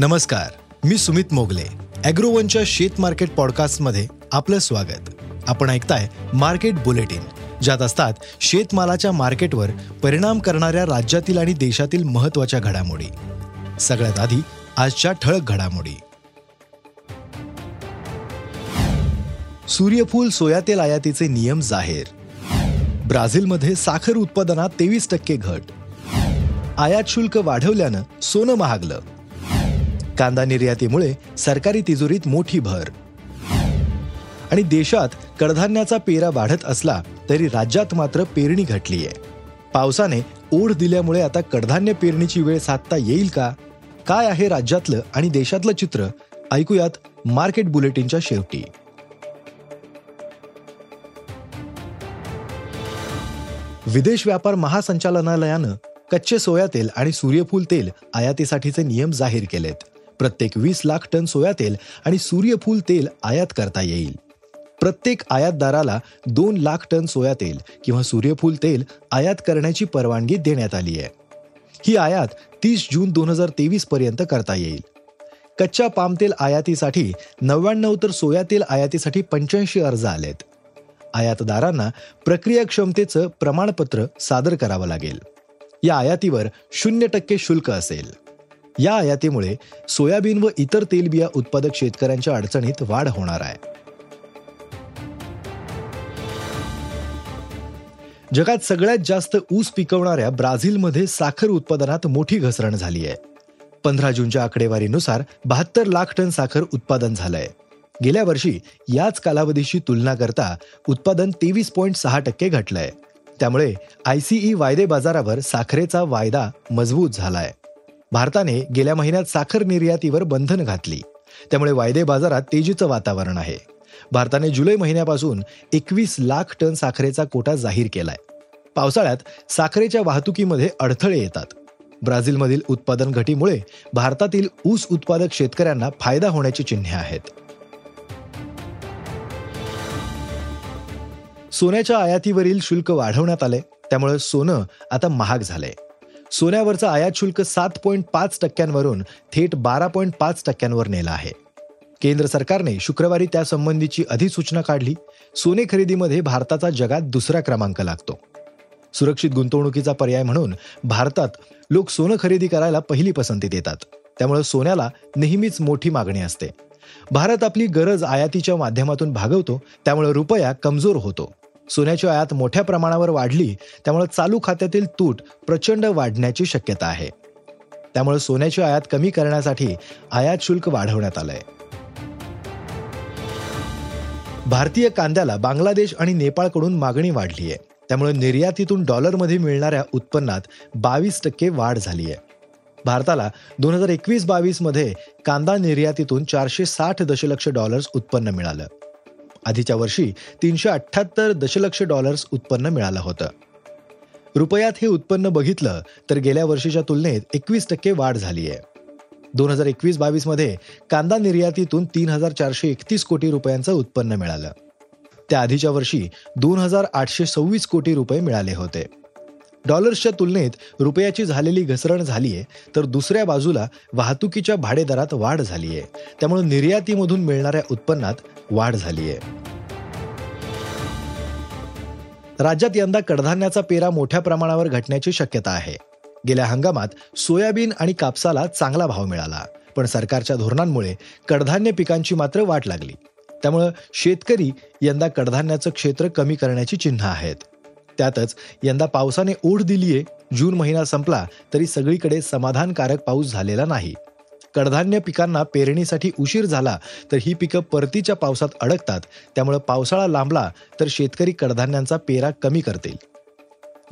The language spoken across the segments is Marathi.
नमस्कार मी सुमित मोगले. अॅग्रोवनच्या शेत मार्केट पॉडकास्टमध्ये आपलं स्वागत. आपण ऐकताय मार्केट बुलेटिन ज्यात असतात शेतमालाच्या मार्केटवर परिणाम करणाऱ्या राज्यातील आणि देशातील महत्त्वाच्या घडामोडी. सगळ्यात आधी आजच्या ठळक घडामोडी. सूर्यफूल सोया तेल आयातीचे नियम जाहीर. ब्राझीलमध्ये साखर उत्पादनात तेवीस टक्के घट. आयात शुल्क वाढवल्यानं सोनं महागलं. कांदा निर्यातीमुळे सरकारी तिजोरीत मोठी भर. आणि देशात कडधान्याचा पेरा वाढत असला तरी राज्यात मात्र पेरणी घटलीय. पावसाने ओढ दिल्यामुळे आता कडधान्य पेरणीची वेळ साधता येईल का? काय आहे राज्यातलं आणि देशातलं चित्र? ऐकूयात मार्केट बुलेटिनच्या शेवटी. विदेश व्यापार महासंचालनालयानं कच्चे सोया तेल आणि सूर्यफूल तेल आयातीसाठीचे नियम जाहीर केलेत. प्रत्येक वीस लाख टन सोया तेल आणि सूर्यफूल तेल आयात करता येईल. प्रत्येक आयातदाराला दोन लाख टन सोया तेल किंवा सूर्यफूल तेल आयात करण्याची परवानगी देण्यात आली आहे. ही आयात तीस जून दोन हजार तेवीस पर्यंत करता येईल. कच्च्या पाम तेल आयातीसाठी नव्याण्णव तर सोया तेल आयातीसाठी पंच्याऐंशी अर्ज आलेत. आयातदारांना प्रक्रिया क्षमतेचं प्रमाणपत्र सादर करावं लागेल. या आयातीवर शून्य टक्के शुल्क असेल. या आयातीमुळे सोयाबीन व इतर तेलबिया उत्पादक शेतकऱ्यांच्या अडचणीत वाढ होणार आहे. जगात सगळ्यात जास्त ऊस पिकवणाऱ्या ब्राझीलमध्ये साखर उत्पादनात मोठी घसरण झाली आहे. पंधरा जूनच्या आकडेवारीनुसार बहात्तर लाख टन साखर उत्पादन झालंय. गेल्या वर्षी याच कालावधीशी तुलना करता उत्पादन तेवीस पॉईंट सहा टक्के घटलंय. त्यामुळे आयसीई वायदे बाजारावर साखरेचा वायदा मजबूत झालाय. भारताने गेल्या महिन्यात साखर निर्यातीवर बंधन घातली. त्यामुळे वायदे बाजारात तेजीचं वातावरण आहे. भारताने जुलै महिन्यापासून एकवीस लाख टन साखरेचा कोटा जाहीर केलाय. पावसाळ्यात साखरेच्या वाहतुकीमध्ये अडथळे येतात. ब्राझीलमधील उत्पादन घटीमुळे भारतातील ऊस उत्पादक शेतकऱ्यांना फायदा होण्याची चिन्हे आहेत. सोन्याच्या आयातीवरील शुल्क वाढवण्यात आले त्यामुळे सोनं आता महाग झालंय. सोन्यावरचं आयात शुल्क सात पॉईंट पाच टक्क्यांवरून थेट बारा पॉईंट पाच टक्क्यांवर नेलं आहे. केंद्र सरकारने शुक्रवारी त्यासंबंधीची अधिसूचना काढली. सोने खरेदीमध्ये भारताचा जगात दुसरा क्रमांक लागतो. सुरक्षित गुंतवणुकीचा पर्याय म्हणून भारतात लोक सोनं खरेदी करायला पहिली पसंती देतात. त्यामुळे सोन्याला नेहमीच मोठी मागणी असते. भारत आपली गरज आयातीच्या माध्यमातून भागवतो. त्यामुळे रुपया कमजोर होतो. सोन्याची आयात मोठ्या प्रमाणावर वाढली त्यामुळे चालू खात्यातील तूट प्रचंड वाढण्याची शक्यता आहे. त्यामुळे सोन्याची आयात कमी करण्यासाठी आयात शुल्क वाढवण्यात आलंय. भारतीय कांद्याला बांगलादेश आणि नेपाळकडून मागणी वाढली आहे त्यामुळे निर्यातीतून डॉलरमध्ये मिळणाऱ्या उत्पन्नात बावीस टक्के वाढ झाली आहे भारताला दोन हजार एकवीस बावीसमध्ये कांदा निर्यातीतून चारशे साठ दशलक्ष डॉलर्स उत्पन्न मिळालं. आधीच्या वर्षी तीनशे अठ्ठ्याहत्तर दशलक्ष डॉलर्स उत्पन्न मिळालं होतं. रुपयात हे उत्पन्न बघितलं तर गेल्या वर्षीच्या तुलनेत एकवीस टक्के वाढ झाली आहे दोन हजार एकवीस बावीसमध्ये कांदा निर्यातीतून तीन हजार चारशे एकतीस कोटी रुपयांचं उत्पन्न मिळालं. त्या आधीच्या वर्षी दोन हजार आठशे सव्वीस कोटी रुपये मिळाले होते. डॉलर्सच्या तुलनेत रुपयाची झालेली घसरण झालीय तर दुसऱ्या बाजूला वाहतुकीच्या भाडेदरात वाढ झालीय. त्यामुळे निर्यातीमधून मिळणाऱ्या उत्पन्नात वाढ झालीय. राज्यात यंदा कडधान्याचा पेरा मोठ्या प्रमाणावर घटण्याची शक्यता आहे. गेल्या हंगामात सोयाबीन आणि कापसाला चांगला भाव मिळाला पण सरकारच्या धोरणांमुळे कडधान्य पिकांची मात्र वाट लागली. त्यामुळं शेतकरी यंदा कडधान्याचं क्षेत्र कमी करण्याची चिन्ह आहेत. त्यातच यंदा पावसाने ओढ दिलीये जून महिना संपला तरी सगळीकडे समाधानकारक पाऊस झालेला नाही. कडधान्य पिकांना पेरणीसाठी उशीर झाला तर ही पिकं परतीच्या पावसात अडकतात त्यामुळे पावसाळा लांबला तर शेतकरी कडधान्यांचा पेरा कमी करतील.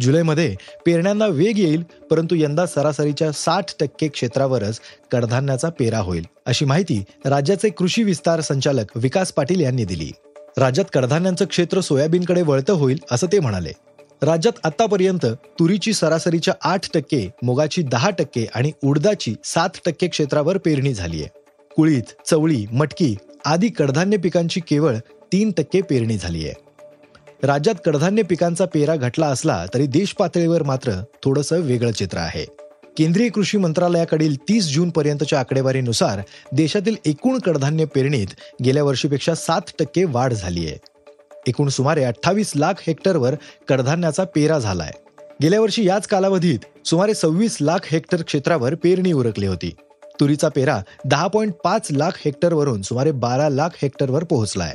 जुलैमध्ये पेरण्यांना वेग येईल परंतु यंदा सरासरीच्या साठ टक्के क्षेत्रावरच कडधान्याचा पेरा होईल अशी माहिती राज्याचे कृषी विस्तार संचालक विकास पाटील यांनी दिली. राज्यात कडधान्यांचं क्षेत्र सोयाबीनकडे वळतं होईल असं ते म्हणाले. राज्यात आतापर्यंत तुरीची सरासरीच्या आठ टक्के मुगाची दहा टक्के आणि उडदाची सात टक्के क्षेत्रावर पेरणी झाली आहे. कुळीत चवळी मटकी आदी कडधान्य पिकांची केवळ तीन टक्के पेरणी झाली आहे. राज्यात कडधान्य पिकांचा पेरा घटला असला तरी देश पातळीवर मात्र थोडंसं वेगळं चित्र आहे. केंद्रीय कृषी मंत्रालयाकडील तीस जून पर्यंतच्या आकडेवारीनुसार देशातील एकूण कडधान्य पेरणीत गेल्या वर्षीपेक्षा सात टक्के वाढ झाली आहे. एकूण सुमारे अठ्ठावीस लाख हेक्टरवर कडधान्याचा पेरा झालाय. गेल्या वर्षी याच कालावधीत सुमारे सव्वीस लाख हेक्टर क्षेत्रावर पेरणी उरकली होती. तुरीचा पेरा दहा पॉईंट पाच लाख हेक्टरवरून सुमारे बारा लाख हेक्टरवर पोहोचलाय.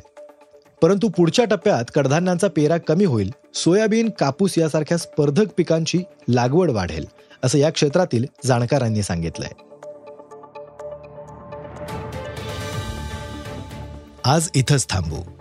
परंतु पुढच्या टप्प्यात कडधान्यांचा पेरा कमी होईल सोयाबीन कापूस यासारख्या स्पर्धक पिकांची लागवड वाढेल असं या क्षेत्रातील जाणकारांनी सांगितलंय. आज इथंच थांबू.